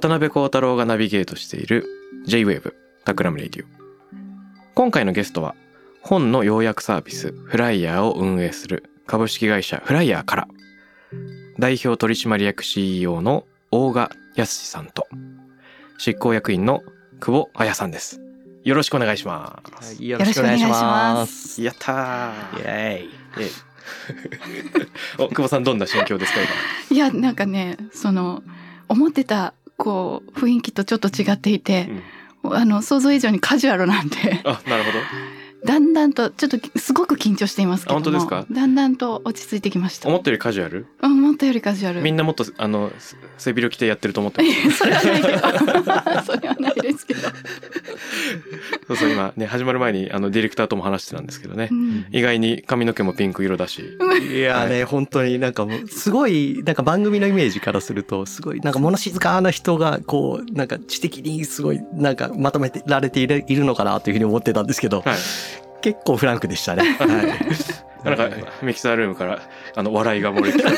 渡邉康太郎がナビゲートしている J-Wave TAKRAM RADIO。今回のゲストは本の要約サービス flier を運営する株式会社フライヤーから。代表取締役 CEO の大賀康さんと。執行役員の久保彩さんです。よろしくお願いします。よろしくお願いしま。す。やったー。イエーイ。え。お久保さんどんな心境ですかいやなんかねその思ってたこう雰囲気とちょっと違っていて、あの想像以上にカジュアルなんで。今あなるほどだんだんとちょっとすごく緊張していますけども。あ本当ですか？だんだんと落ち着いてきました。思ったよりカジュアル？うん思ったよりカジュアル。みんなもっとあの背広着てやってると思ってます。それはないけど。それはないですけど、そうそう今ね始まる前にあのディレクターとも話してたんですけどね、うん。意外に髪の毛もピンク色だし、いやね、本当になんかもう、すごい、なんか番組のイメージからすると、すごい、なんか物静かな人が、こう、なんか知的にすごい、なんかまとめてられているいるのかなというふうに思ってたんですけど、はい、結構フランクでしたね。はい。なんかミキサールームからあの笑いが漏れて。た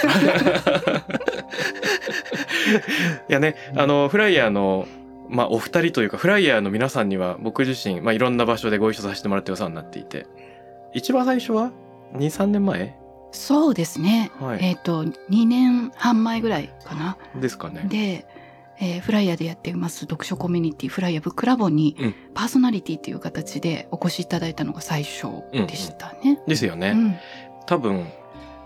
いやねあのフライヤーのまあお二人というかフライヤーの皆さんには僕自身、まあ、いろんな場所でご一緒させてもらってお世話になっていて。一番最初は？23年前？そうですね、はい。えっ、と2年半前ぐらいかな。ですかね。で、えーフライヤーでやっています読書コミュニティフライヤーブックラボにうん。パーソナリティという形でお越しいただいたのが最初でしたね。ですよね、うん。多分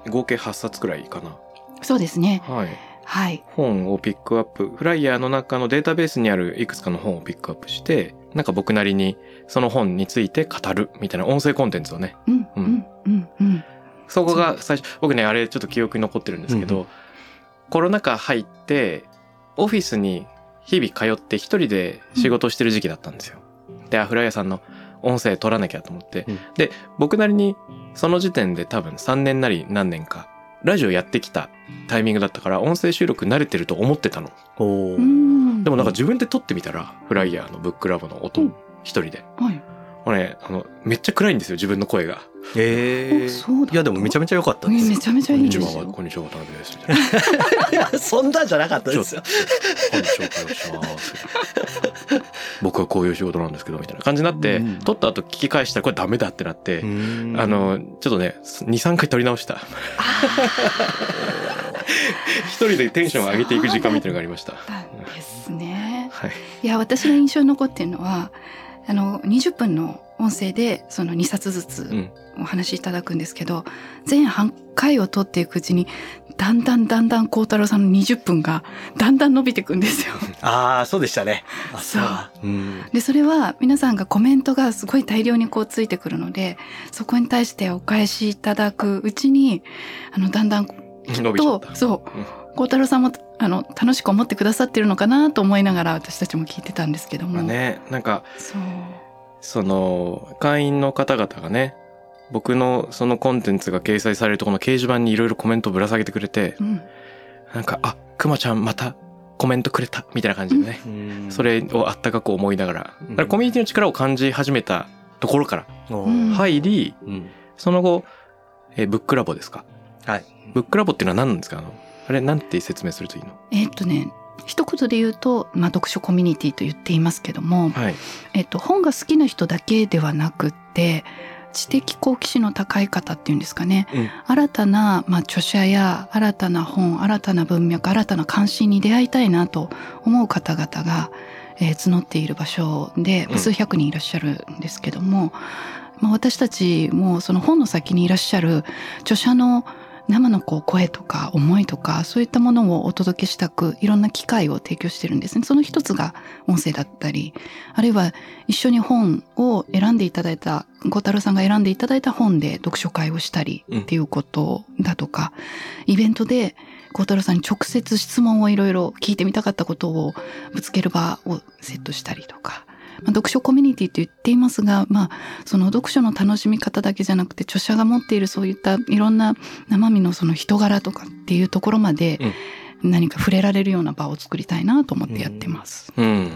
合計8冊くらいかな。そうですね。はい。はい。本をピックアップフライヤーの中のデータベースにあるいくつかの本をピックアップしてなんか僕なりにその本について語るみたいな音声コンテンツをね。うんううんんうんうん。そこが最初僕ねあれちょっと記憶に残ってるんですけど、うん。コロナ禍入ってオフィスに日々通って一人で仕事をしてる時期だったんですよ。であフライヤーさんの音声取らなきゃと思って、うんで僕なりにその時点で多分3年なり何年かラジオやってきたタイミングだったから音声収録慣れてると思ってたの。でもなんか自分で撮ってみたら、フライヤーのブックラボの音うん、一人で。はい。これね、あの、めっちゃ暗いんですよ、自分の声が。えおそうだったいや、でもめちゃめちゃ良かったですめ。ちゃめちゃいいこんにちは、ですよ。こんにちは、渡辺です。みたいな。いや、そんなんじゃなかったですよ。こんにちは、お願いします。僕はこういう仕事なんですけど、みたいな感じになって、うん撮った後聞き返したらこれダメだってなって、うんあ、の、ちょっとね、2、3回撮り直した。一人でテンションを上げていく時間みたいなのがありました。ですね。はい。いや私が印象に残ってるのはあの20分の音声でその2冊ずつうん。お話しいただくんですけど、全半回を取っていくうちにだんだんだんだん孝太郎さんの20分がだんだん伸びていくんですよ。ああ、そうでしたね。あそううん。でそれは皆さんがコメントがすごい大量にこうついてくるのでそこに対してお返しいただくうちにあのだんだん伸びちゃった。とそう孝太郎さんもあの楽しく思ってくださってるのかなと思いながら私たちも聞いてたんですけども、まあね、なんか、そうその会員の方々がね僕のそのコンテンツが掲載されるとこの掲示板にいろいろコメントをぶら下げてくれてうん。なんかあくまちゃんまたコメントくれたみたいな感じでね、うん。それをあったかく思いながら。うん。らコミュニティの力を感じ始めたところから入りうん。その後、えーブックラボですか？はい。ブックラボっていうのは何なんですか？あのあれなんて説明するといいの？えーっとね一言で言うと、まあ、読書コミュニティと言っていますけども、はい。えっと、本が好きな人だけではなくって知的好奇心の高い方っていうんですかね、うん。新たな、まあ、著者や新たな本新たな文脈新たな関心に出会いたいなと思う方々がえー募っている場所でうん。数百人いらっしゃるんですけども、まあ、私たちもその本の先にいらっしゃる著者の生のこう声とか思いとかそういったものをお届けしたくいろんな機会を提供してるんですね。その一つが音声だったりあるいは一緒に本を選んでいただいた孝太郎さんが選んでいただいた本で読書会をしたりっていうことだとか、イベントで孝太郎さんに直接質問をいろいろ聞いてみたかったことをぶつける場をセットしたりとか。まあ、読書コミュニティと言っていますが、まあ、その読書の楽しみ方だけじゃなくて著者が持っているそういったいろんな生身のその人柄とかっていうところまで何か触れられるような場を作りたいなと思ってやってます。うん。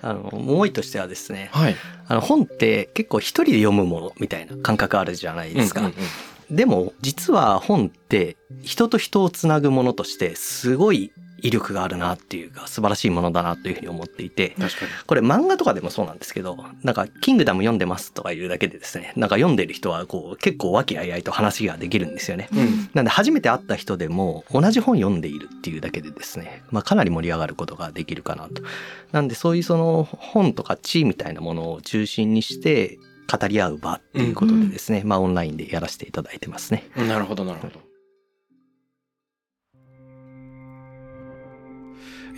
あの、思いとしてはですね、はい。あの本って結構一人で読むものみたいな感覚あるじゃないですか。うんうんでも実は本って人と人をつなぐものとしてすごい威力があるなっていうか素晴らしいものだなというふうに思っていて。これ漫画とかでもそうなんですけどなんか「キングダム読んでます」とか言うだけでですねなんか読んでる人はこう結構和気あいあいと話ができるんですよね。うん。なんで初めて会った人でも同じ本読んでいるっていうだけでですね、まあ、かなり盛り上がることができるかなと。なんでそういうその本とか地みたいなものを中心にして語り合う場っていうことでですね、まあオンラインでやらせていただいてますね。なるほど、なるほど。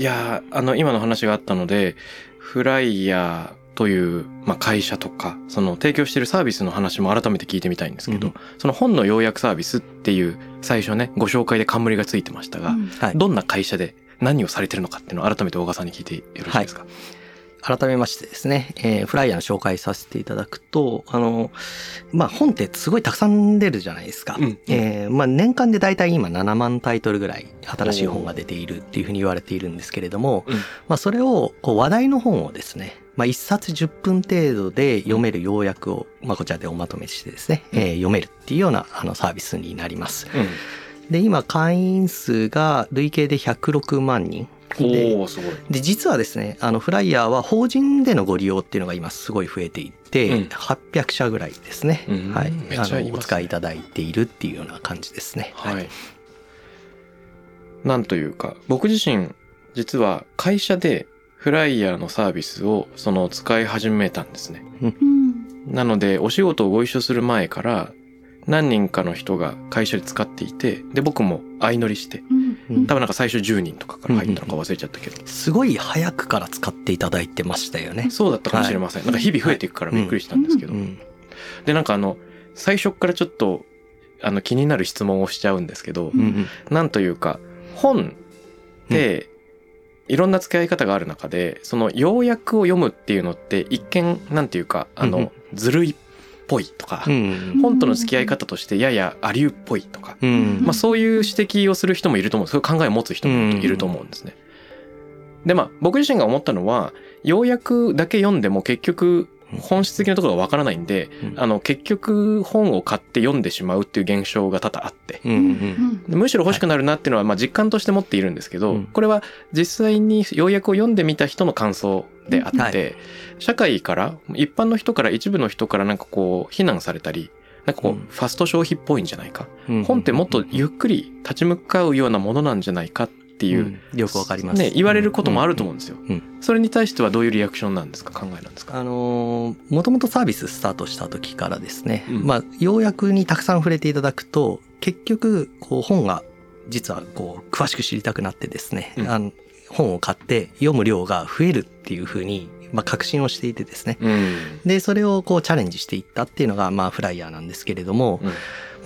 いやーあの、今の話があったので、フライヤーという、まあ、会社とか、その提供しているサービスの話も改めて聞いてみたいんですけど、うん。その本の要約サービスっていう最初ね、ご紹介で冠がついてましたが、うん。はい。どんな会社で何をされてるのかっていうのを改めて大川さんに聞いてよろしいですか、改めましてですね、えーフライヤーの紹介させていただくと、あの、まあ本ってすごいたくさん出るじゃないですか。うんえーまあ年間で大体今7万タイトルぐらい新しい本が出ているっていうふうに言われているんですけれども、うんまあそれをこう話題の本をですね、まあ一冊10分程度で読める要約を、まあこちらでおまとめしてですね、えー読めるっていうようなあのサービスになります。うんで、今会員数が累計で106万人。でおー、すごい。で、実はですね、あの、フライヤーは法人でのご利用っていうのが今すごい増えていて、うん800社ぐらいですね。お使いいただいているっていうような感じですね。はい。なんというか、僕自身、実は会社でフライヤーのサービスをその使い始めたんですね。うんなので、お仕事をご一緒する前から、何人かの人が会社で使っていて、で、僕も相乗りして、うん多分なんか最初10人とかから入ったのか忘れちゃったけど、すごい早くから使っていただいてましたよね。そうだったかもしれません。なんか日々増えていくからびっくりしたんですけど。うん。で、なんかあの、最初っからちょっと、あの、気になる質問をしちゃうんですけど、うんうん。なんというか、本って、いろんな付き合い方がある中で、その要約を読むっていうのって一見、なんていうか、あの、ずるいっぽいとかう、ん。本との付き合い方としてややアリューっぽいとか、うん。まあそういう指摘をする人もいると思う。そういう考えを持つ人もいると思うんですね。で、まあ僕自身が思ったのは、要約だけ読んでも結局本質的なところがわからないんで、うんあの結局本を買って読んでしまうっていう現象が多々あって、うんうん。むしろ欲しくなるなっていうのはまあ実感として持っているんですけど、うんこれは実際に要約を読んでみた人の感想であって、はい。社会から一般の人から一部の人からなんかこう非難されたりなんかこう、うん。ファスト消費っぽいんじゃないか、うん本ってもっとゆっくり立ち向かうようなものなんじゃないかっていう、うん。よくわかります。ね、言われることもあると思うんですよ、うんそれに対してはどういうリアクションなんですか？考えなんですか？あのー、もともとサービススタートした時からですね、うん。まあ、要約にたくさん触れていただくと、結局、こう、本が、実は、こう、詳しく知りたくなってですね、うん。あの本を買って読む量が増えるっていうふうに、まあ、確信をしていてですね。うん、で、それをこう、チャレンジしていったっていうのが、まあ、フライヤーなんですけれども、うん。ま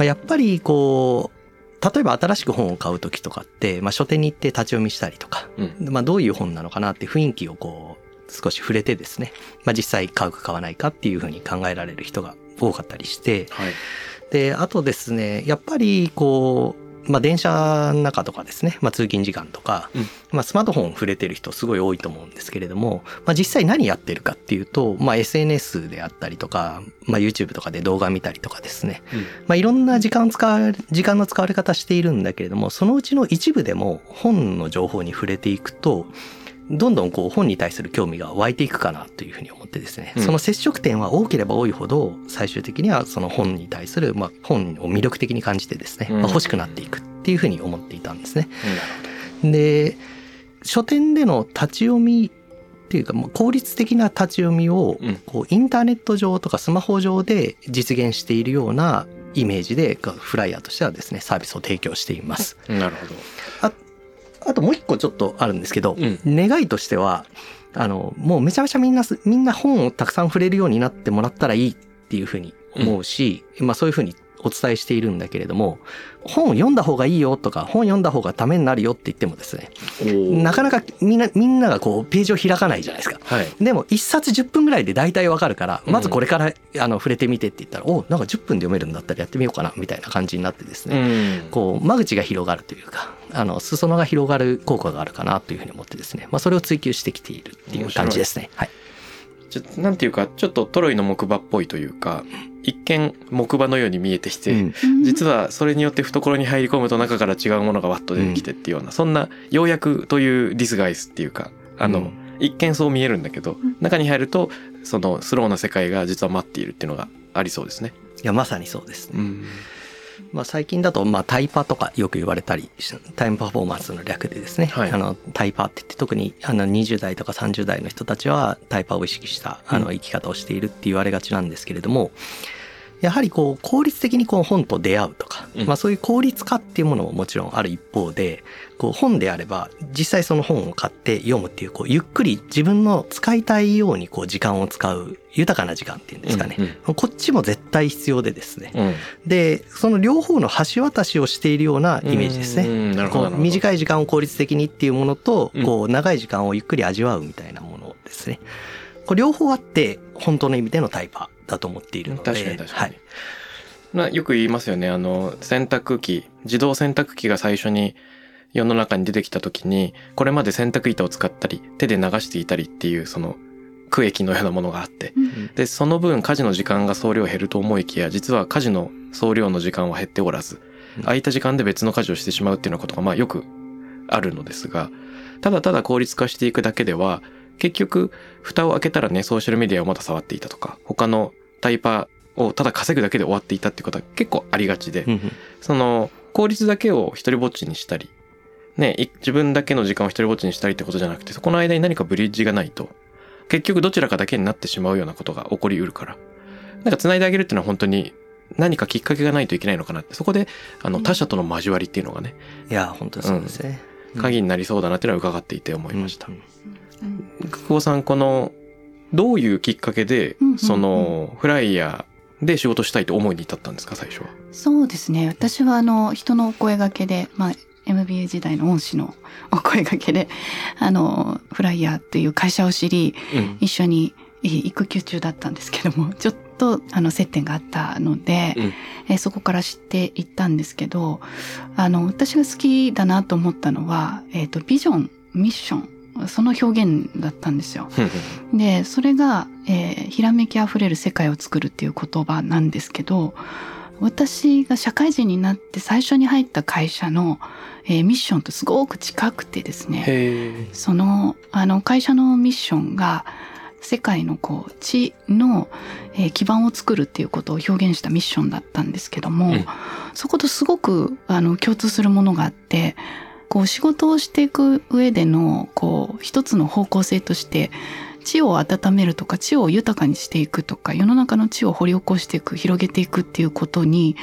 あ、やっぱり、こう、例えば新しく本を買う時とかって、まあ、書店に行って立ち読みしたりとか、うん。まあ、どういう本なのかなって雰囲気をこう、少し触れてですね、まあ、実際買うか買わないかっていうふうに考えられる人が多かったりして、はい。で、あとですね、やっぱりこう、まあ、電車の中とかですね、まあ、通勤時間とか、うん。まあ、スマートフォン触れてる人すごい多いと思うんですけれども、まあ、実際何やってるかっていうと、まあ、SNS であったりとか、まあ、YouTube とかで動画見たりとかですね、うん。まあ、いろんな時間使わ、時間の使われ方しているんだけれども、そのうちの一部でも本の情報に触れていくと、どんどんこう本に対する興味が湧いていくかなというふうに思ってですね、うん。その接触点は多ければ多いほど、最終的にはその本に対する、まあ、本を魅力的に感じてですね、うん。まあ、欲しくなっていくっていうふうに思っていたんですね。で、書店での立ち読みっていうかもう効率的な立ち読みをうん。こうインターネット上とかスマホ上で実現しているようなイメージでフライヤーとしてはですねサービスを提供しています。なるほど。あともう一個ちょっとあるんですけど、うん。願いとしてはあのもうめちゃめちゃみんなすみんな本をたくさん触れるようになってもらったらいいっていうふうに思うし、まあそういうふうにお伝えしているんだけれども本を読んだ方がいいよとか本読んだ方がためになるよって言ってもですねなかなかみんなみんながこうページを開かないじゃないですか。はい。でも一冊10分ぐらいで大体わかるからうん。まずこれからあの触れてみてって言ったら、おなんか10分で読めるんだったらやってみようかなみたいな感じになってですね、うん。こう間口が広がるというかあの裾野が広がる効果があるかなというふうに思ってですね、まあ、それを追求してきているっていう感じですね。はい、ちょなんていうかちょっとトロイの木馬っぽいというか一見木馬のように見えてきて、うん。実はそれによって懐に入り込むと中から違うものがワッと出てきてっていうような、そんな要約というディスガイスっていうかあの、うん。一見そう見えるんだけど中に入るとそのスローな世界が実は待っているっていうのがありそうですね。いやまさにそうですね。うんまあ、最近だと、まあ、タイパとかよく言われたりしタイムパフォーマンスの略でですね、はい。あのタイパって言って特にあの20代とか30代の人たちはタイパを意識したあのうん。生き方をしているって言われがちなんですけれども、やはりこう効率的にこう本と出会うとか、うん。まあ、そういう効率化っていうものももちろんある一方でこう本であれば実際その本を買って読むっていうこうゆっくり自分の使いたいようにこう時間を使う豊かな時間っていうんですかね、うんこっちも絶対必要でですね、うん。でその両方の橋渡しをしているようなイメージですうね。こう短い時間を効率的にっていうものと、うん。こう長い時間をゆっくり味わうみたいなものですね。こう両方あって本当の意味でのタイパーだと思っているので、確かに確かに、はい、なよく言いますよね。あの洗濯機自動洗濯機が最初に世の中に出てきた時にこれまで洗濯板を使ったり手で流していたりっていうその区域のようなものがあって。でその分家事の時間が総量減ると思いきや実は家事の総量の時間は減っておらずうん。空いた時間で別の家事をしてしまうっていうようなことがまあよくあるのですがただただ効率化していくだけでは結局蓋を開けたらねソーシャルメディアをまだ触っていたとか他のタイパーをただ稼ぐだけで終わっていたってことは結構ありがちでうんうん。その効率だけを一人ぼっちにしたりねい自分だけの時間を一人ぼっちにしたりってことじゃなくてそこの間に何かブリッジがないと結局どちらかだけになってしまうようなことが起こりうるからなんか繋いであげるっていうのは本当に何かきっかけがないといけないのかなってそこであの他者との交わりっていうのがねいや本当にそうですね。鍵になりそうだなっていうのは伺っていて思いました。うん久保さんこのどういうきっかけでうんうんうん。そのフライヤーで仕事したいと思いに至ったんですか最初は？そうですね。私はあの人のお声掛けで、まあ、MBA 時代の恩師のお声掛けで あのフライヤーっていう会社を知りうん。一緒にえー育休中だったんですけども ちょっとあの接点があったので、うん。えーそこから知っていったんですけどあの私が好きだなと思ったのは、えー、とビジョンミッションその表現だったんですよ。でそれが、えーひらめきあふれる世界を作るっていう言葉なんですけど私が社会人になって最初に入った会社の、えーミッションとすごく近くてですねへそのあの会社のミッションが世界のこう地の、えー基盤を作るっていうことを表現したミッションだったんですけども、うん。そことすごくあの共通するものがあってこう仕事をしていく上でのこう一つの方向性として地を温めるとか地を豊かにしていくとか世の中の地を掘り起こしていく広げていくっていうことに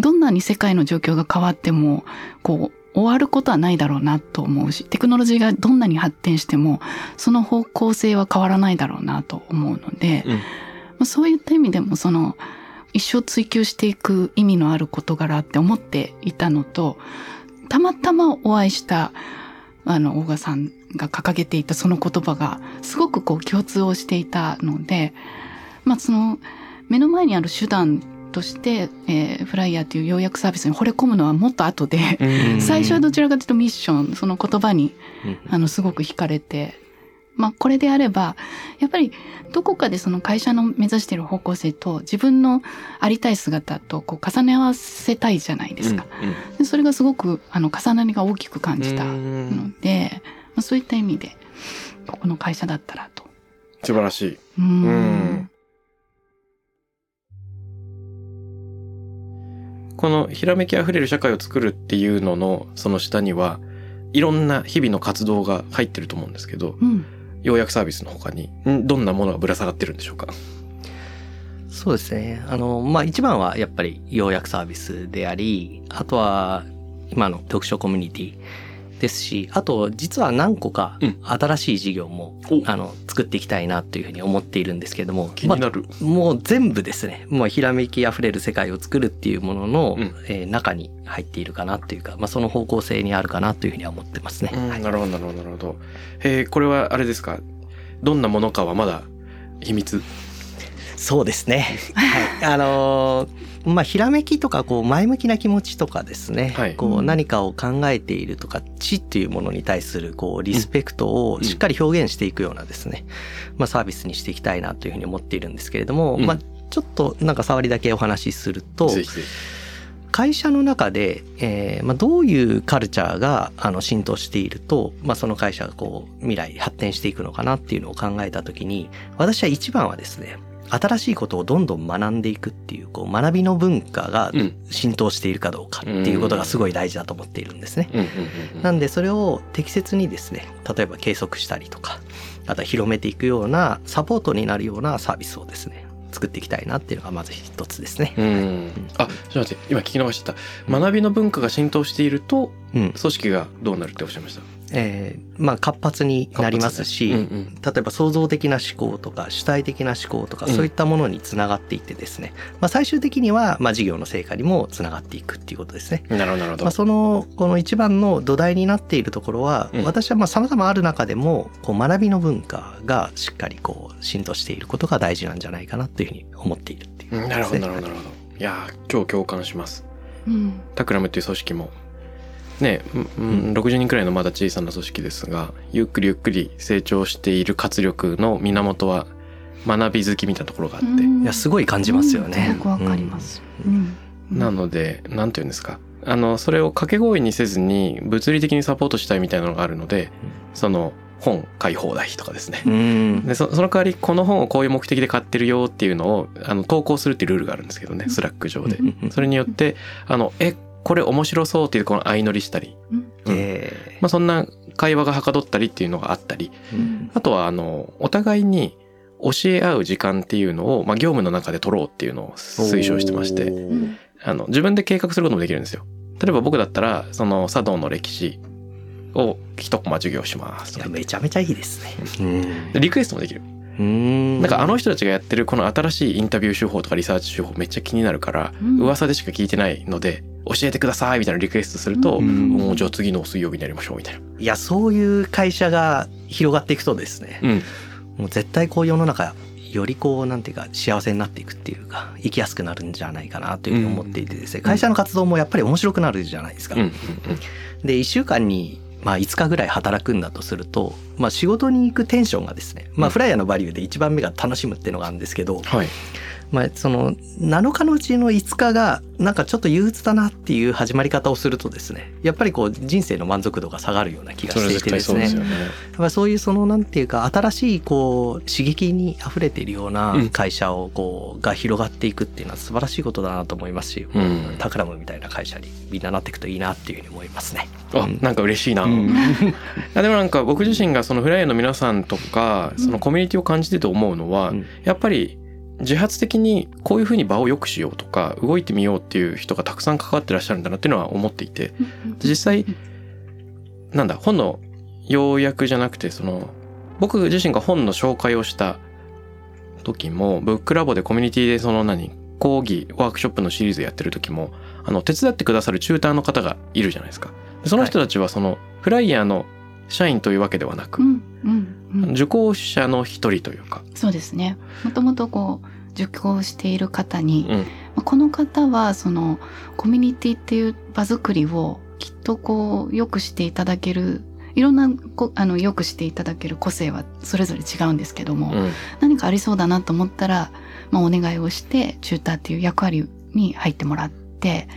どんなに世界の状況が変わってもこう終わることはないだろうなと思うしテクノロジーがどんなに発展してもその方向性は変わらないだろうなと思うので、うん。まあそういった意味でもその一生追求していく意味のある事柄って思っていたのとたまたまお会いしたあの大賀さんが掲げていたその言葉がすごくこう共通をしていたのでまあその目の前にある手段として、えーフライヤーという要約サービスに惚れ込むのはもっと後で、うん。最初はどちらかというとミッションその言葉にうん。あのすごく惹かれてまあこれであればやっぱりどこかでその会社の目指している方向性と自分のありたい姿とこう重ね合わせたいじゃないですか。うんうんでそれがすごくあの重なりが大きく感じたうんので、まあ、そういった意味でここの会社だったらと。素晴らしい。うんうんこのひらめきあふれる社会を作るっていうののその下にはいろんな日々の活動が入ってると思うんですけどうん要約サービスの他にどんなものがぶら下がってるんでしょうか？そうですね。あの、まあ、一番はやっぱり要約サービスであり、あとは今の読書コミュニティですし、あと実は何個かうん新しい事業も、おあの、作っていきたいなというふうに思っているんですけれども、気になる。まあもう全部ですね、もうひらめき溢れる世界を作るっていうものの、うんえー中に入っているかなというか、まあ、その方向性にあるかなというふうには思ってますね。うんはいなるほどなるほどなるほど。えーこれはあれですか？どんなものかはまだ秘密？そうですね。はい。あのーまあ、ひらめきとか、こう、前向きな気持ちとかですね。はいこう、何かを考えているとか、知っていうものに対する、こう、リスペクトをしっかり表現していくようなですね。まあ、サービスにしていきたいなというふうに思っているんですけれども、うんまあ、ちょっとなんか触りだけお話しすると、ぜひぜひ。会社の中で、えーまあ、どういうカルチャーがあの浸透していると、まあ、その会社がこう未来発展していくのかなっていうのを考えた時に私は一番はですね新しいことをどんどん学んでいくっていうこう学びの文化がうん浸透しているかどうかっていうことがすごい大事だと思っているんですね。なんでそれを適切にですね例えば計測したりとかあとは広めていくようなサポートになるようなサービスをですね作っていきたいなっていうのがまず一つですね。うん。あ、ちょっと待って、今聞き逃してた。学びの文化が浸透していると、うん組織がどうなるっておっしゃいました。えーまあ活発になりますし、うんうん例えば創造的な思考とか主体的な思考とかうんそういったものにつながっていってですね、まあ、最終的にはまあ事業の成果にもつながっていくっていうことですね。なるほど、なるほど。まあ、そのこの一番の土台になっているところは、うん私はまあ様々ある中でもこう学びの文化がしっかりこう浸透していることが大事なんじゃないかなというふうに思っているっていうことですね、うんなるほど、なるほど、なるほど。いやー、超共感します。うんタクラムっていう組織も、ね、うんうん60人くらいのまだ小さな組織ですが、ゆっくりゆっくり成長している活力の源は、学び好きみたいなところがあって、うん。いやすごい感じますよね。うん。すごくわかります。うん。なので、なんて言うんですか。あの、それを掛け声にせずに、物理的にサポートしたいみたいなのがあるので、その、本買い放題とかですね。うん。でそその代わりこの本をこういう目的で買ってるよっていうのをあの投稿するっていうルールがあるんですけどねスラック上で。うん。それによってあのえこれ面白そうっていうこの相乗りしたり、うん。うん。えまあ、そんな会話がはかどったりっていうのがあったり。ーうん。あとはあのお互いに教え合う時間っていうのを、まあ、業務の中で取ろうっていうのを推奨してまして。あの自分で計画することもできるんですよ。例えば僕だったらその茶道の歴史を一コマ授業しますめちゃめちゃいいですね。でリクエストもできる。うんなんかあの人たちがやってるこの新しいインタビュー手法とかリサーチ手法めっちゃ気になるから、うん噂でしか聞いてないので教えてくださいみたいなリクエストすると、うんもうじゃあ次の水曜日にやりましょうみたいな。いや、そういう会社が広がっていくとですね、うん。もう絶対こう世の中、よりこう、なんていうか、幸せになっていくっていうか、生きやすくなるんじゃないかなというふうに思っていてですね、会社の活動もやっぱり面白くなるじゃないですか。うん。うん。で、1週間に、まあ5日ぐらい働くんだとすると、まあ仕事に行くテンションがですね、まあうんフライヤーのバリューで一番目が楽しむっていうのがあるんですけど、はい。まあその7日のうちの5日がなんかちょっと憂鬱だなっていう始まり方をするとですね、やっぱりこう人生の満足度が下がるような気がしていてですねそうですよね。そういうそのなんていうか新しいこう刺激に溢れているようなうん会社をこうが広がっていくっていうのは素晴らしいことだなと思いますし、うんタクラムみたいな会社にみんななっていくといいなっていうふうに思いますね。あ、なんか嬉しいな。うん でもなんか僕自身がそのフライヤーの皆さんとか、そのコミュニティを感じてて思うのは、うんやっぱり自発的にこういうふうに場を良くしようとか動いてみようっていう人がたくさん関わってらっしゃるんだなっていうのは思っていて。実際なんだ本の要約じゃなくてその僕自身が本の紹介をした時もブックラボでコミュニティでその何講義ワークショップのシリーズやってる時もあの手伝ってくださるチューターの方がいるじゃないですか。でその人たちはそのフライヤーの社員というわけではなく、うんうんうん受講者の一人というか、そうですね。もともとこう受講している方に、うん。まあこの方はそのコミュニティっていう場作りをきっとこう良くしていただけるいろんなこあの良くしていただける個性はそれぞれ違うんですけども、うん。何かありそうだなと思ったら、まあ、お願いをしてチューターっていう役割に入ってもらって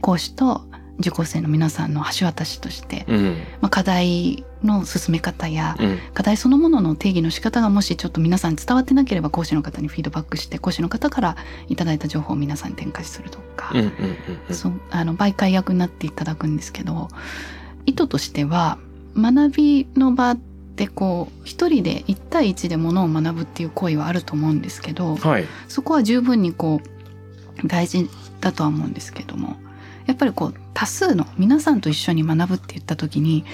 講師と受講生の皆さんの橋渡しとして、うん。まあ、課題の進め方や、うん。課題そのものの定義の仕方がもしちょっと皆さんに伝わってなければ講師の方にフィードバックして講師の方からいただいた情報を皆さんに展開するとか、うんうんうん。そうあの媒介役になっていただくんですけど意図としては学びの場っでこう一人で一対一でものを学ぶっていう行為はあると思うんですけどはい。そこは十分にこう大事だとは思うんですけどもやっぱりこう多数の皆さんと一緒に学ぶって言った時に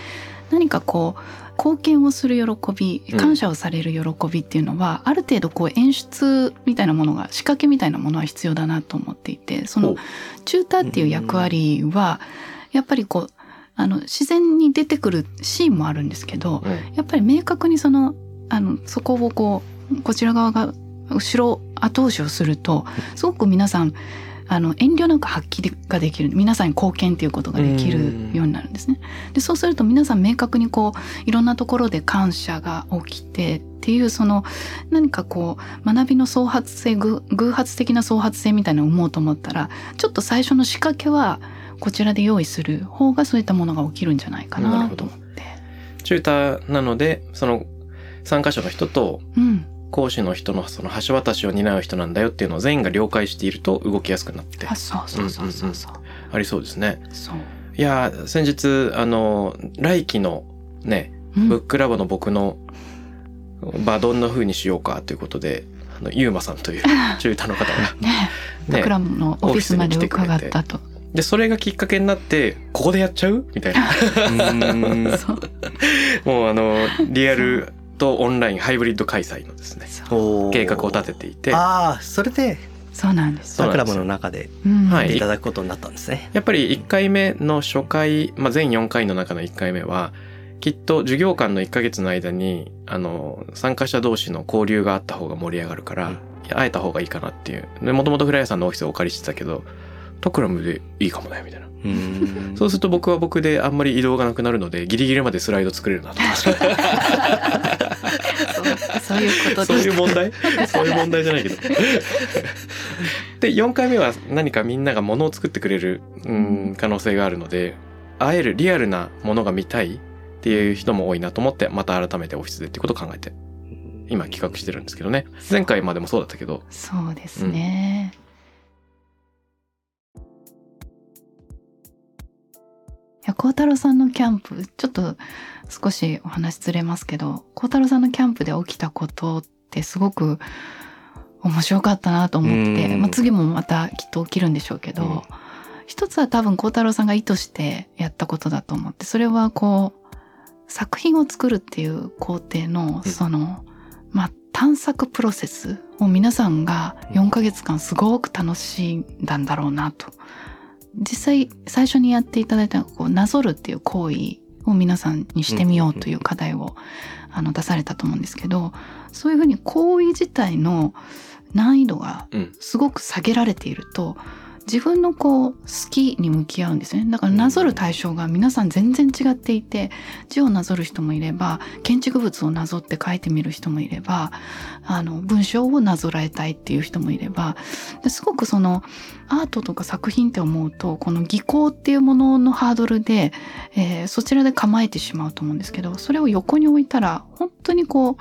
何かこう貢献をする喜びうん。感謝をされる喜びっていうのは、ある程度こう演出みたいなものが仕掛けみたいなものは必要だなと思っていてそのチューターっていう役割はやっぱりこうあの自然に出てくるシーンもあるんですけど、うん。やっぱり明確にそのあのそこをこうこちら側が後ろ後押しをするとすごく皆さんあの遠慮なく発揮ができる皆さんに貢献っていうことができるようになるんですね。でそうすると皆さん明確にこういろんなところで感謝が起きてっていうその何かこう学びの創発性偶偶発的な創発性みたいなのを思うと思ったらちょっと最初の仕掛けはこちらで用意する方がそういったものが起きるんじゃないかなと思って。チューターなのでその参加者の人とうん講師の人のその橋渡しを担う人なんだよっていうのを全員が了解していると動きやすくなってあそうそうそうそうそう。ありそうですね。そう。いやー先日あの来期のねうんブックラボの僕の場どんな風にしようかということであのゆうまさんというチューターの方がねねクラムのオフィスまで伺ったと。でそれがきっかけになってここでやっちゃうみたいな う。もうあのリアルとオンラインハイブリッド開催のですね計画を立てていて。ああそれでそうなんです。サクラムの中でうん。はい。いただくことになったんですね。やっぱり1回目の初回、まあ、全4回の中の1回目はきっと授業間の1ヶ月の間にあの参加者同士の交流があった方が盛り上がるから、うん。会えた方がいいかなっていう。でもともとフライヤーさんのオフィスをお借りしてたけどトクラムでいいかもねみたいな。うん。そうすると僕は僕であんまり移動がなくなるのでギリギリまでスライド作れるなとそうそういうことそう。いう問題？そういう問題じゃないけど。で、4回目は何かみんながものを作ってくれる、うん、可能性があるので、会えるリアルなものが見たいっていう人も多いなと思って、また改めてオフィスでっていうことを考えて、今企画してるんですけどね。前回までもそうだったけど、そうですね。いや孝太郎さんのキャンプちょっと少しお話ずれますけど孝太郎さんのキャンプで起きたことってすごく面白かったなと思って、うんまあ、次もまたきっと起きるんでしょうけど、うん一つは多分孝太郎さんが意図してやったことだと思ってそれはこう作品を作るっていう工程のうんその、まあ探索プロセスを皆さんが4ヶ月間すごく楽しんだんだろうなと。実際最初にやっていただいたのはこうなぞるっていう行為を皆さんにしてみようという課題をあの出されたと思うんですけどそういうふうに行為自体の難易度がうん。すごく下げられていると自分のこう好きに向き合うんですね。だからなぞる対象が皆さん全然違っていて字をなぞる人もいれば建築物をなぞって書いてみる人もいればあの文章をなぞらえたいっていう人もいればすごくそのアートとか作品って思うとこの技巧っていうもののハードルで、えーそちらで構えてしまうと思うんですけどそれを横に置いたら本当にこう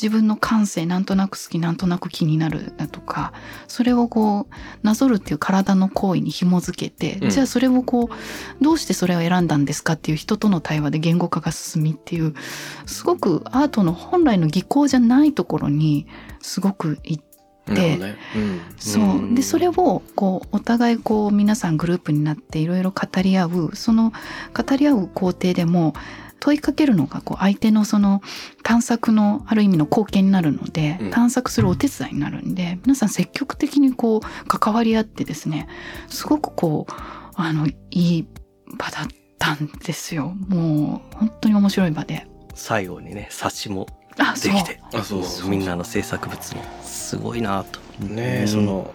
自分の感性なんとなく好きなんとなく気になるだとかそれをこうなぞるっていう体の行為に紐づけて、うんじゃあそれをこうどうしてそれを選んだんですかっていう人との対話で言語化が進みっていうすごくアートの本来の技巧じゃないところにすごくいなるほどね。うん。そううんでそれをこうお互いこう皆さんグループになっていろいろ語り合うその語り合う工程でも問いかけるのがこう相手のその探索のある意味の貢献になるので、うん。探索するお手伝いになるんで皆さん積極的にこう関わり合ってですねすごくこうあのいい場だったんですよ。もう本当に面白い場で。最後にね冊子もあできて。あ、そうそう。みんなの制作物もすごいなと。ねうん。その、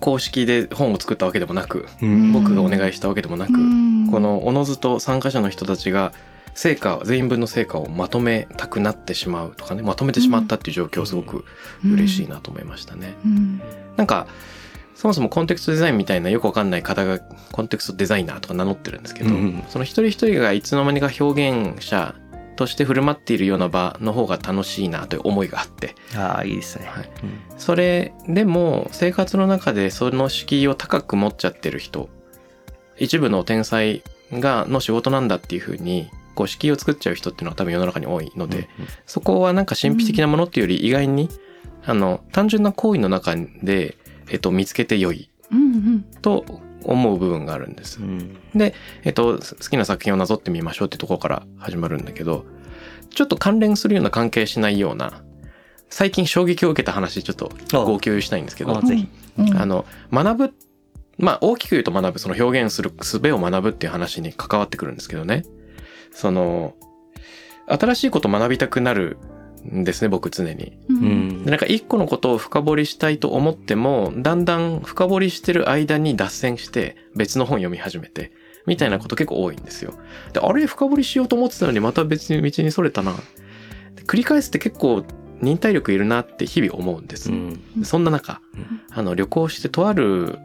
公式で本を作ったわけでもなく、うん。僕がお願いしたわけでもなく、うん。このおのずと参加者の人たちが成果全員分の成果をまとめたくなってしまうとかねまとめてしまったっていう状況すごく嬉しいなと思いましたね。うん。なんかそもそもコンテクストデザインみたいなよくわかんない方がコンテクストデザイナーとか名乗ってるんですけど、うん。その一人一人がいつの間にか表現者として振る舞っているような場の方が楽しいなという思いがあって。ああいいですね。はい。うん。それでも生活の中でその敷居を高く持っちゃってる人一部の天才がの仕事なんだっていうふうに構敷居を作っちゃう人っていうのは多分世の中に多いので、そこはなんか神秘的なものっていうより意外に、あの単純な行為の中で、えっと、見つけて良いと思う部分があるんですう。んで、えっと、好きな作品をなぞってみましょうってところから始まるんだけど、ちょっと関連するような関係しないような、最近衝撃を受けた話ちょっと号泣したいんですけどあ、ぜひ。うんあの、学ぶ、まあ大きく言うと学ぶ、その表現する術を学ぶっていう話に関わってくるんですけどね。その、新しいこと学びたくなるんですね、僕常に。ううんなんか一個のことを深掘りしたいと思っても、だんだん深掘りしてる間に脱線して別の本読み始めて、みたいなこと結構多いんですよ。で、あれ深掘りしようと思ってたのにまた別に道にそれたな。で繰り返すって結構忍耐力いるなって日々思うんです。うんそんな中うん、あの旅行してとある、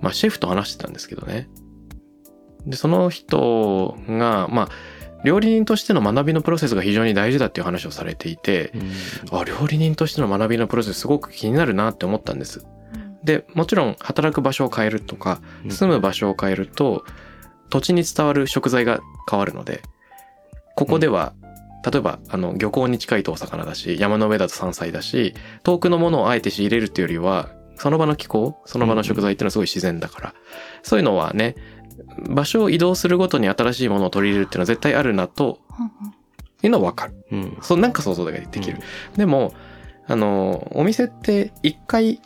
まあシェフと話してたんですけどね。で、その人が、まあ、料理人としての学びのプロセスが非常に大事だっていう話をされていて、あ、料理人としての学びのプロセスすごく気になるなって思ったんです。で、もちろん働く場所を変えるとか、うん。住む場所を変えると、土地に伝わる食材が変わるので、ここでは、例えば、あの、漁港に近いとお魚だし、山の上だと山菜だし、遠くのものをあえて仕入れるっていうよりは、その場の気候、その場の食材っていうのはすごい自然だから、そういうのはね、場所を移動するごとに新しいものを取り入れるっていうのは絶対あるなというのはわかる。うんそう、なんか想像ができる。でも、あの、お店って一回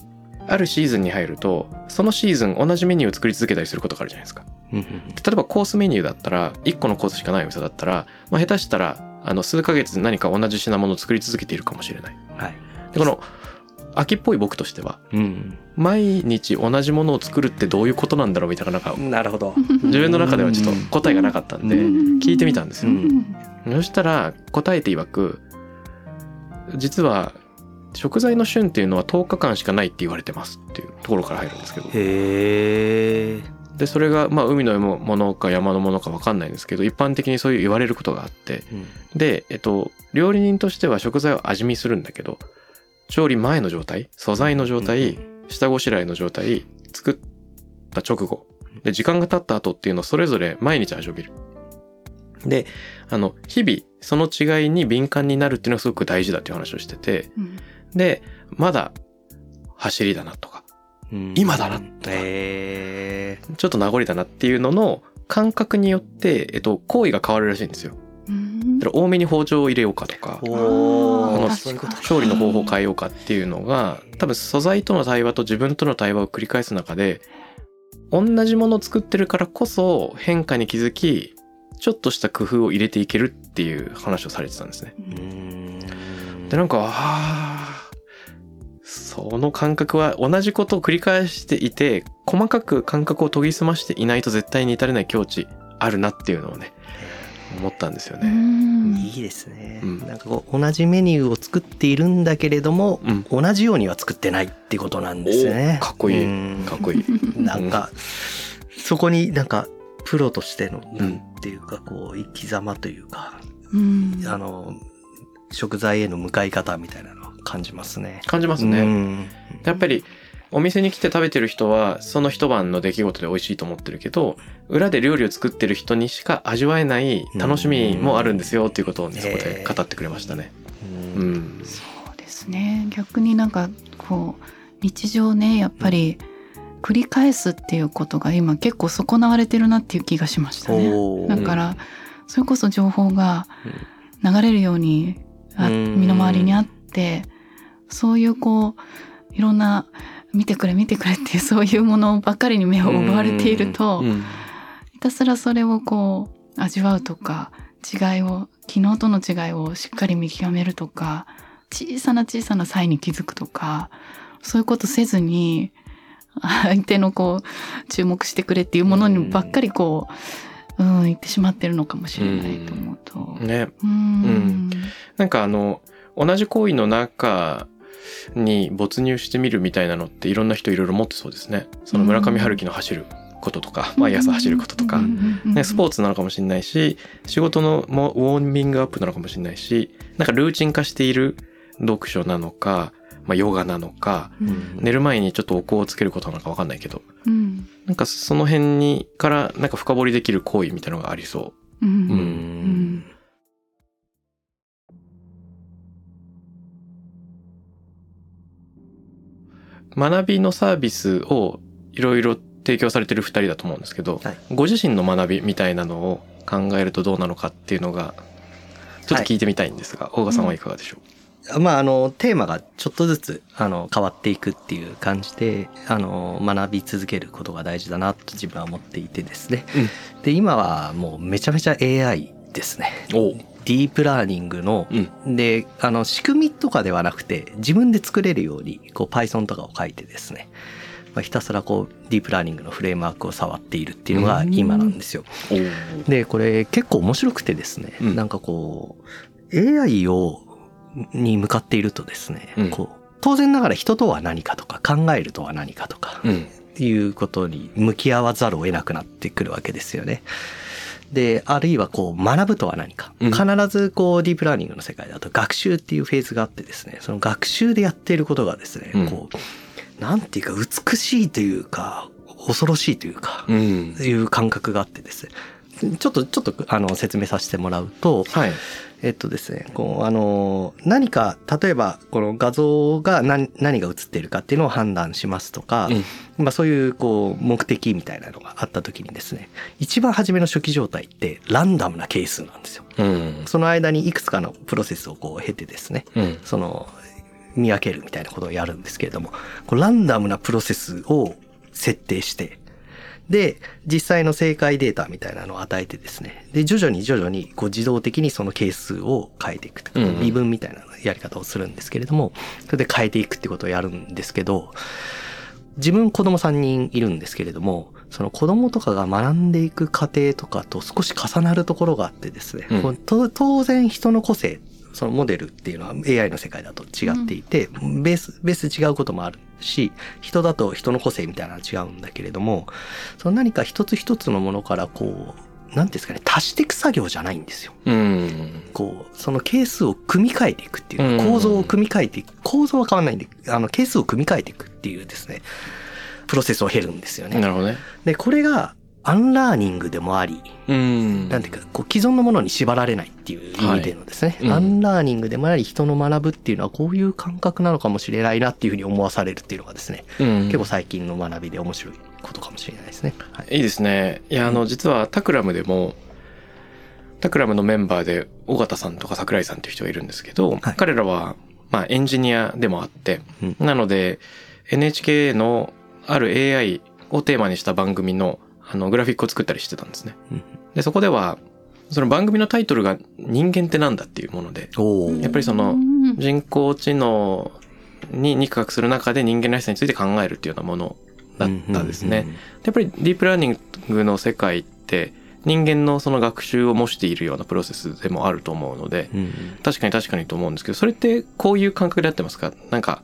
あるシーズンに入ると、そのシーズン同じメニューを作り続けたりすることがあるじゃないですか。うん例えばコースメニューだったら、1個のコースしかないお店だったら、まあ、下手したら、あの、数ヶ月何か同じ品物を作り続けているかもしれない。はい。で、この、秋っぽい僕としては、うん。毎日同じものを作るってどういうことなんだろうみたいな、なんか、なるほど。自分の中ではちょっと答えがなかったんで、うん聞いてみたんですよ。うんそしたら答えて曰く実は食材の旬っていうのは10日間しかないって言われてますっていうところから入るんですけどへえ。でそれがまあ海のものか山のものか分かんないんですけど一般的にそういう言われることがあってでえっと料理人としては食材を味見するんだけど調理前の状態素材の状態下ごしらえの状態作った直後。で時間が経った後っていうのをそれぞれ毎日味を見る。であの日々その違いに敏感になるっていうのはすごく大事だっていう話をしてて。うん。でまだ走りだなとか。うん。今だなとか。へえ。ちょっと名残だなっていうのの感覚によって、えっと、行為が変わるらしいんですよ。うんだから多めに包丁を入れようかとか、あーおお。確そういうことか調理の方法を変えようかっていうのが、多分素材との対話と自分との対話を繰り返す中で、同じものを作ってるからこそ変化に気づき、ちょっとした工夫を入れていけるっていう話をされてたんですね。うーんで、なんか、ああ、その感覚は同じことを繰り返していて、細かく感覚を研ぎ澄ましていないと絶対に至れない境地あるなっていうのをね、思ったんですようね。ん。いいですね、うん。なんかこう同じメニューを作っているんだけれども、うん。同じようには作ってないってことなんですね。おかっこいい。うん。かっこいい。なんか、そこになんかプロとしてのんなんていうかこう生き様というか、うん。あの食材への向かい方みたいなのを感じますね。感じますね。うん。やっぱりお店に来て食べてる人はその一晩の出来事で美味しいと思ってるけど裏で料理を作ってる人にしか味わえない楽しみもあるんですよっていうことをねそこで語ってくれましたね。ううん。ん。そうですね。逆になんかこう日常ねやっぱり繰り返すっていうことが今結構損なわれてるなっていう気がしましたね。だからそれこそ情報が流れるようにあうん。身の回りにあってそういうこういろんな見てくれ見てくれっていうそういうものばっかりに目を奪われているとうん。ひたすらそれをこう味わうとか違いを昨日との違いをしっかり見極めるとか小さな小さな差異に気づくとかそういうことせずに相手のこう注目してくれっていうものにばっかりこう、うん、言ってしまってるのかもしれないと思うと。ね。うん。なんかあの同じ行為の中に没入してみるみたいなのっていろんな人いろいろ持ってそうですね。その村上春樹の走ることとか、毎朝走ることとか、ね、スポーツツなのかもしれないし仕事のもウォーミングアップなのかもしれないしなんかルーチン化している読書なのか、まあ、ヨガなのか寝る前にちょっとお香をつけることなのか分かんないけどうん。なんかその辺にからなんか深掘りできる行為みたいなのがありそう。ん。ううん学びのサービスをいろいろ提供されてる2人だと思うんですけど、はい。ご自身の学びみたいなのを考えるとどうなのかっていうのがちょっと聞いてみたいんですが、大賀さんはいかがでしょまあ、あの、テーマがちょっとずつ、あの、変わっていくっていう感じで、あの、学び続けることが大事だなと自分は思っていてですね。で、今はもうめちゃめちゃ AI ですね。う、おディープラーニングの、うん。で、あの、仕組みとかではなくて、自分で作れるように、こう、Python とかを書いてですね、まあ、ひたすらこう、ディープラーニングのフレームワークを触っているっていうのが今なんですよ。おで、これ結構面白くてですね、うん。なんかこう、AI を、に向かっているとですね、うん。こう、当然ながら人とは何かとか考えるとは何かとか、うん。いうことに向き合わざるを得なくなってくるわけですよね。で、あるいはこう学ぶとは何か。うん必ずこうディープラーニングの世界だと学習っていうフェーズがあってですね、その学習でやっていることがですね、うんこう、なんていうか美しいというか、恐ろしいというか、うんいう感覚があってですね。ちょっと、ちょっと、あの、説明させてもらうと、はいえっとですね、こう、あの、何か、例えば、この画像が何、何が映っているかっていうのを判断しますとか、まあそういう、こう、目的みたいなのがあった時にですね、一番初めの初期状態って、ランダムな係数なんですよ。うん。その間にいくつかのプロセスをこう経てですね、うん。その、見分けるみたいなことをやるんですけれども、こうランダムなプロセスを設定して、で、実際の正解データみたいなのを与えてですね、で、徐々に徐々にこう自動的にその係数を変えていくとうんうん。微分みたいなやり方をするんですけれども、それで変えていくってことをやるんですけど、自分子供3人いるんですけれども、その子供とかが学んでいく過程とかと少し重なるところがあってですね、うん。当然人の個性、そのモデルっていうのは AI の世界だと違っていて、ベース、ベース違うこともあるし、人だと人の個性みたいなのは違うんだけれども、その何か一つ一つのものからこう、なんですかね、足していく作業じゃないんですよ。うんこう、その係数を組み替えていくっていう構造を組み替えていく、構造は変わらないんで、あの、係数を組み替えていくっていうですね、プロセスを経るんですよね。なるほどねで、これが、アンラーニングでもあり、うん。なんていうか、こう既存のものに縛られないっていう意味でのですね、はいうん。アンラーニングでもあり、人の学ぶっていうのはこういう感覚なのかもしれないなっていうふうに思わされるっていうのがですね、うん。結構最近の学びで面白いことかもしれないですね。はい。いいですね。いやあの実はタクラムでもタクラムのメンバーで尾形さんとか桜井さんっていう人がいるんですけど、はい。彼らはまあエンジニアでもあって、うん。なので NHK のある AI をテーマにした番組のあのグラフィックを作ったりしてたんですね。うん。でそこではその番組のタイトルが人間ってなんだっていうものでやっぱりそのうん人工知能に肉学する中で人間らしさについて考えるっていうようなものだったんですね。やっぱりディープラーニングの世界って人間のその学習を模しているようなプロセスでもあると思うので確かに確かにと思うんですけどそれってこういう感覚でやってますか？なんか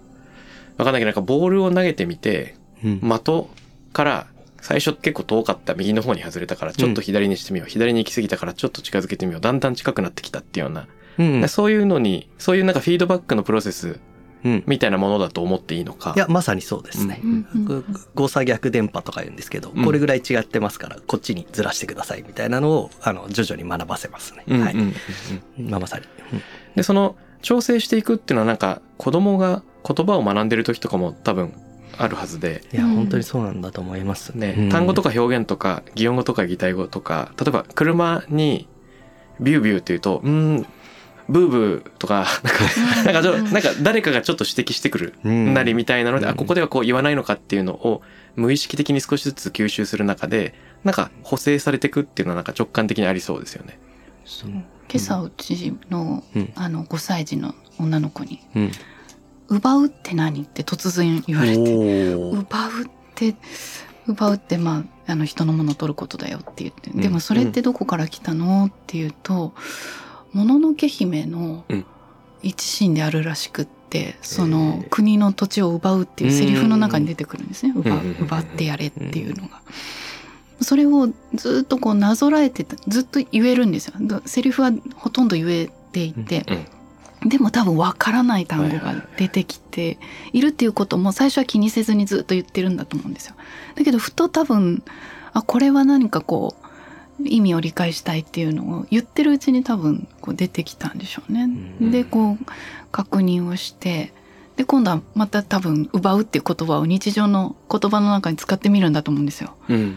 わかんないけどなんかボールを投げてみてうん。的から最初結構遠かった右の方に外れたからちょっと左にしてみよう、左に行き過ぎたからちょっと近づけてみよう。だんだん近くなってきたっていうような、うん。そういうのにそういうなんかフィードバックのプロセスうん。みたいなものだと思っていいのか。いや、まさにそうですね。誤差逆電波とか言うんですけど、うん。これぐらい違ってますから、こっちにずらしてくださいみたいなのを、あの、徐々に学ばせますね。はい。うんうん。うん。うん。まあ、まさに。うん。でその調整していくっていうのはなんか子供が言葉を学んでる時とかも多分あるはずで、いや、うん。本当にそうなんだと思いますね。うん。単語とか表現とか擬音語とか擬態語とか例えば車にビュービューっていうとうーんブーブーとか なんかなんかちょなんか誰かがちょっと指摘してくるうん。なりみたいなので、うん。あここではこう言わないのかっていうのを無意識的に少しずつ吸収する中でなんか補正されていくっていうのはなんか直感的にありそうですよね。そう。今朝うちのうん。あの5歳児の女の子にうん。「奪うって何?」って突然言われてお「ー奪うって奪うってまああの人のものを取ることだよ」って言って「うんでもそれってどこから来たの?」って言うと「もののけ姫のうん。一心であるらしくってそへのー。国の土地を奪うっていうセリフの中に出てくるんですね「奪ううん。奪ってやれ」っていうのが。それをずっとこうなぞらえてたずっと言えるんですよ。だセリフはほとんど言えていて、でも多分わからない単語が出てきているっていうことも最初は気にせずにずっと言ってるんだと思うんですよ。だけどふと多分あこれは何かこう意味を理解したいっていうのを言ってるうちに多分こう出てきたんでしょうね。うんでこう確認をしてで今度はまた多分「奪う」っていう言葉を日常の言葉の中に使ってみるんだと思うんですよ。うん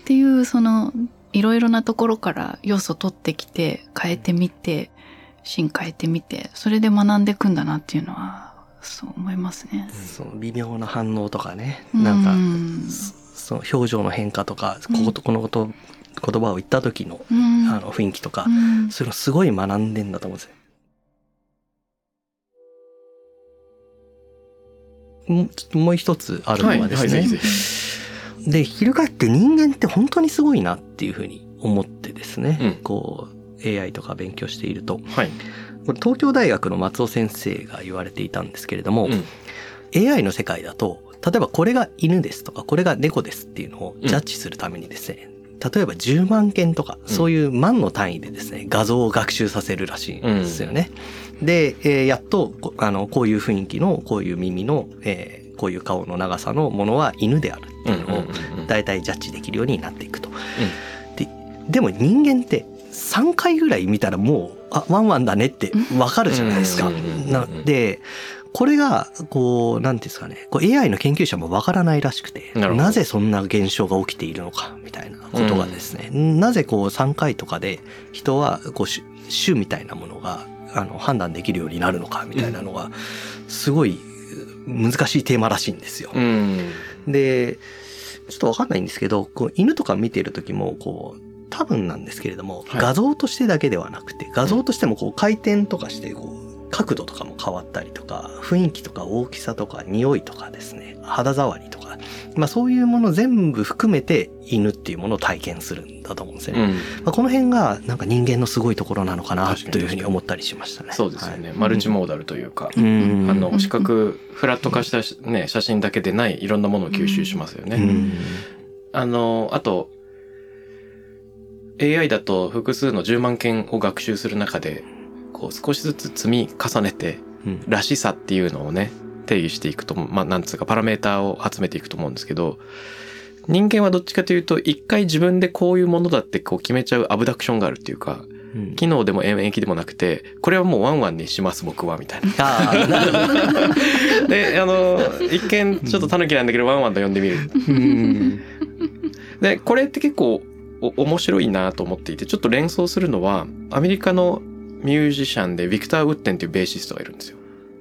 っていうそのいろいろなところから要素を取ってきて変えてみて進化えてみてそれで学んでいくんだなっていうのはそう思いますね。その微妙な反応とかね。なんかうんその表情の変化とかこうん。ことこのこと言葉を言った時のうん。あの雰囲気とかうん。そういうのすごい学んでんだと思うんですよ。もう一つあるのはですね、はいはいで翻って人間って本当にすごいなっていうふうに思ってですね、うん。こう AI とか勉強していると。はい。これ東京大学の松尾先生が言われていたんですけれども、うん。AI の世界だと例えばこれが犬ですとかこれが猫ですっていうのをジャッジするためにですね、例えば10万件とかそういう万の単位でですね画像を学習させるらしいんですよね。で、えーやっとこあのこういう雰囲気のこういう耳の、えーこういう顔の長さのものは犬であるっていうのを大体ジャッジできるようになっていくと。ででも人間って3回ぐらい見たらもうあワンワンだねってわかるじゃないですか。うんうんうんうんなでこれがこうなんていうんですかね。こう AI の研究者もわからないらしくてなぜそんな現象が起きているのかみたいなことがですね、なぜこう3回とかで人はこう種種みたいなものがあの判断できるようになるのかみたいなのがすごい難しいテーマらしいんですよ。うん。で、ちょっとわかんないんですけど、こう犬とか見てる時も、こう、多分なんですけれども、はい。画像としてだけではなくて、画像としてもこう回転とかして、こう、角度とかも変わったりとか、雰囲気とか大きさとか匂いとかですね、肌触りとか、まあそういうもの全部含めて犬っていうものを体験するんだと思うんですよね。うん。まあ、この辺がなんか人間のすごいところなのかなというふうに思ったりしましたね。そうですよね、はい。マルチモーダルというか、うん。あの視覚フラット化したし、ね、写真だけでないいろんなものを吸収しますよね。うん。あのあと AI だと複数の10万件を学習する中でこう少しずつ積み重ねてうん。らしさっていうのをね定義していくとまあなんつうかパラメーターを集めていくと思うんですけど人間はどっちかというと一回自分でこういうものだってこう決めちゃうアブダクションがあるっていうかうん。機能でも免疫でもなくてこれはもうワンワンにします僕はみたいな。であの一見ちょっとタヌキなんだけどワンワンと呼んでみる。うん。でこれって結構お面白いなと思っていてちょっと連想するのはアメリカのミュージシャンでビクター・ウッテンっていうベーシストがいるんですよ。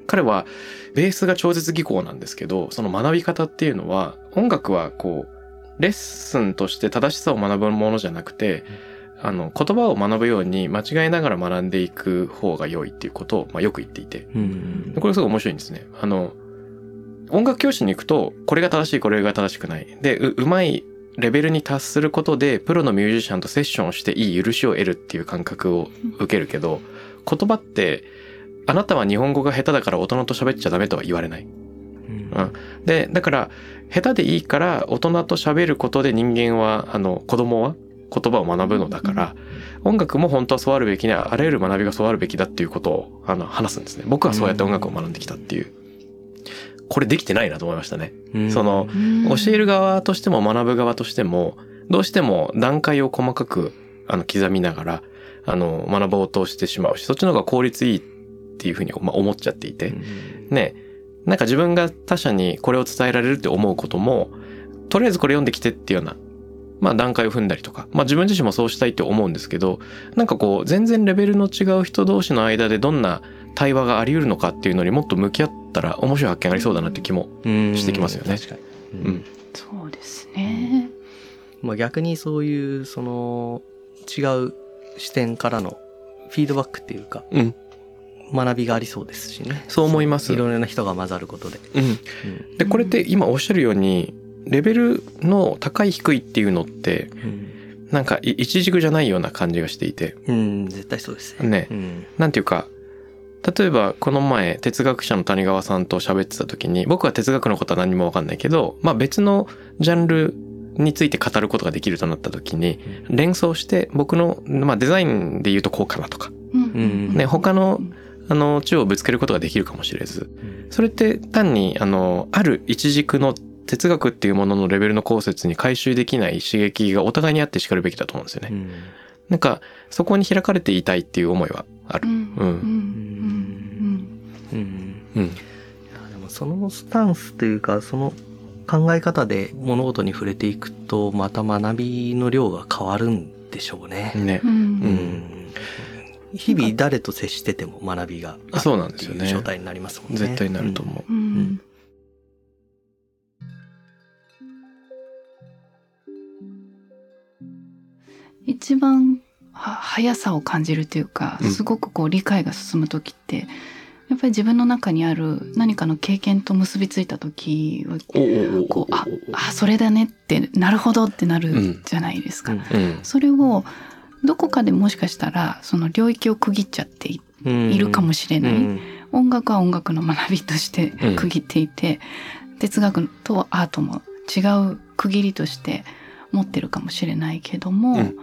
彼はベースが超絶技巧なんですけどその学び方っていうのは音楽はこうレッスンとして正しさを学ぶものじゃなくてあの言葉を学ぶように間違いながら学んでいく方が良いっていうことを、まあ、よく言っていてうんでこれすごい面白いんですね。あの、音楽教師に行くと、これが正しい、これが正しくない。で、う、うまいレベルに達することで、プロのミュージシャンとセッションをしていい許しを得るっていう感覚を受けるけど、言葉って、あなたは日本語が下手だから大人と喋っちゃダメとは言われない。うん。で、だから、下手でいいから大人と喋ることで人間は、あの、子供は言葉を学ぶのだから、音楽も本当はそうあるべきな、あらゆる学びがそうあるべきだっていうことを、あの、話すんですね。僕はそうやって音楽を学んできたっていう。これできてないなと思いましたね。うん。その、教える側としても学ぶ側としても、どうしても段階を細かく、あの、刻みながら、あの、学ぼうとしてしまうし、そっちの方が効率いいっていうふうに、まあ、思っちゃっていて、ね、なんか自分が他者にこれを伝えられるって思うことも、とりあえずこれ読んできてっていうような、まあ段階を踏んだりとか、まあ自分自身もそうしたいって思うんですけど、なんかこう全然レベルの違う人同士の間でどんな対話があり得るのかっていうのにもっと向き合ったら面白い発見ありそうだなって気も。うんしてきますよね確かに。ううんん。そうですね。まあ逆にそういう、その、違う視点からのフィードバックっていうか、うん。学びがありそうですしね。そう思いますいろいろな人が混ざることで。うん。うんで、これって今おっしゃるように、レベルの高い低いっていうのって、なんかい一軸じゃないような感じがしていて、うん、絶対そうですね。ねう、ん。なんていうか、例えばこの前哲学者の谷川さんと喋ってた時に僕は哲学のことは何もわかんないけど、まあ別のジャンルについて語ることができるとなった時に連想して僕の、まあ、デザインで言うとこうかなとか、うん。ね、他のあの地をぶつけることができるかもしれず。それって単にあのある一軸の哲学っていうもののレベルの考説に回収できない刺激がお互いにあってしかるべきだと思うんですよね。うん。なんかそこに開かれていたいっていう思いはある。うん。うんうんうんうんうん。いやでもそのスタンスというかその考え方で物事に触れていくとまた学びの量が変わるんでしょうね。ねう。んううんん日々誰と接してても学びがそうなんですよね状態になりますもんね。絶対になると思う。うん一番は速さを感じるというかうんすごくこう理解が進む時ってやっぱり自分の中にある何かの経験と結びついた時はこうああそれだねってなるほどってなうん。るじゃないですか。うん。うん。それをどこかでもしかしたらその領域を区切っちゃっているかもしれない、うん。音楽は音楽の学びとして区切っていて、哲学とアートも違う区切りとして持ってるかもしれないけども、うん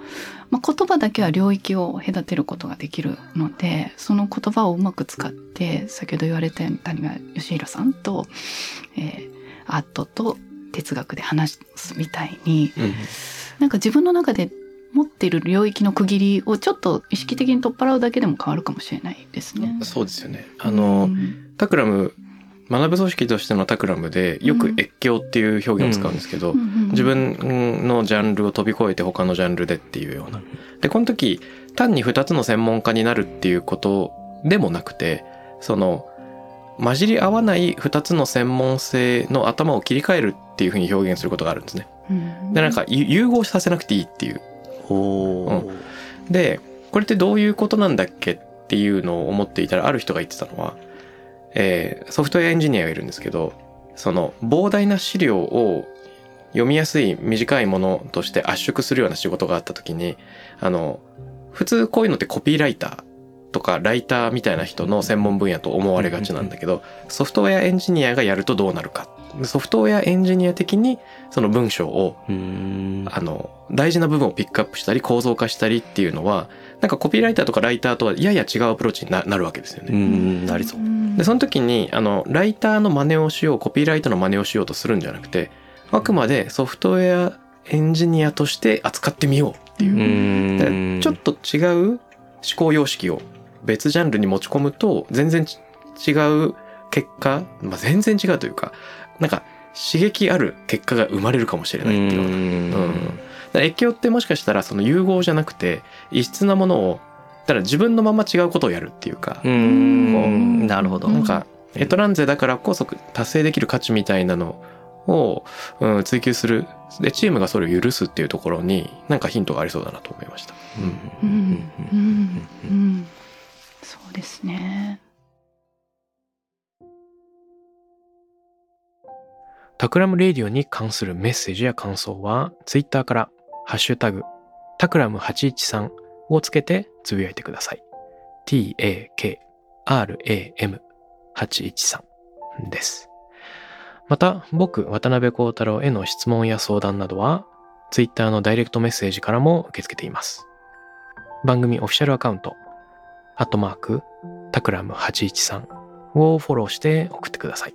まあ、言葉だけは領域を隔てることができるのでその言葉をうまく使って先ほど言われたように谷川義弘さんと、えーアートと哲学で話すみたいにうん。なんか自分の中で持っている領域の区切りをちょっと意識的に取っ払うだけでも変わるかもしれないですね。そうですよね。あの、うんタクラム、学ぶ組織としてのタクラムでよくうん越境っていう表現を使うんですけど、うんうん自分のジャンルを飛び越えて他のジャンルでっていうような。で、この時、単に2つの専門家になるっていうことでもなくて、その、混じり合わない2つの専門性の頭を切り替えるっていうふうに表現することがあるんですね。うんで、なんかゆ融合させなくていいっていう。おーで、これってどういうことなんだっけっていうのを思っていたら、ある人が言ってたのは、えーソフトウェアエンジニアがいるんですけど、その膨大な資料を読みやすい短いものとして圧縮するような仕事があった時に、あの、普通こういうのってコピーライターとかライターみたいな人の専門分野と思われがちなんだけど、ソフトウェアエンジニアがやるとどうなるか。ソフトウェアエンジニア的にその文章をうんあの、大事な部分をピックアップしたり構造化したりっていうのは、なんかコピーライターとかライターとはやや違うアプローチにななるわけですようね。んなりそう。で、その時に、あの、ライターの真似をしよう、コピーライターの真似をしようとするんじゃなくて、あくまでソフトウェアエンジニアとして扱ってみようっていう。うちょっと違う思考様式を別ジャンルに持ち込むと、全然ち違う結果、まあ、全然違うというか、なんか刺激ある結果が生まれるかもしれないっていうようなうん越境ってもしかしたらその融合じゃなくて異質なものをだから自分のまま違うことをやるっていうか、うん。なるほど。なんかエトランゼだからこそ達成できる価値みたいなのを、うん、追求する。でチームがそれを許すっていうところになんかヒントがありそうだなと思いました。うん。うん。うん。うん。そうですね。タクラムレディオに関するメッセージや感想は、ツイッターから、ハッシュタグ、タクラム813をつけてつぶやいてください。t-a-k-r-a-m813 です。また、僕、渡辺幸太郎への質問や相談などは、ツイッターのダイレクトメッセージからも受け付けています。番組オフィシャルアカウント、アットマーク、タクラム813をフォローして送ってください。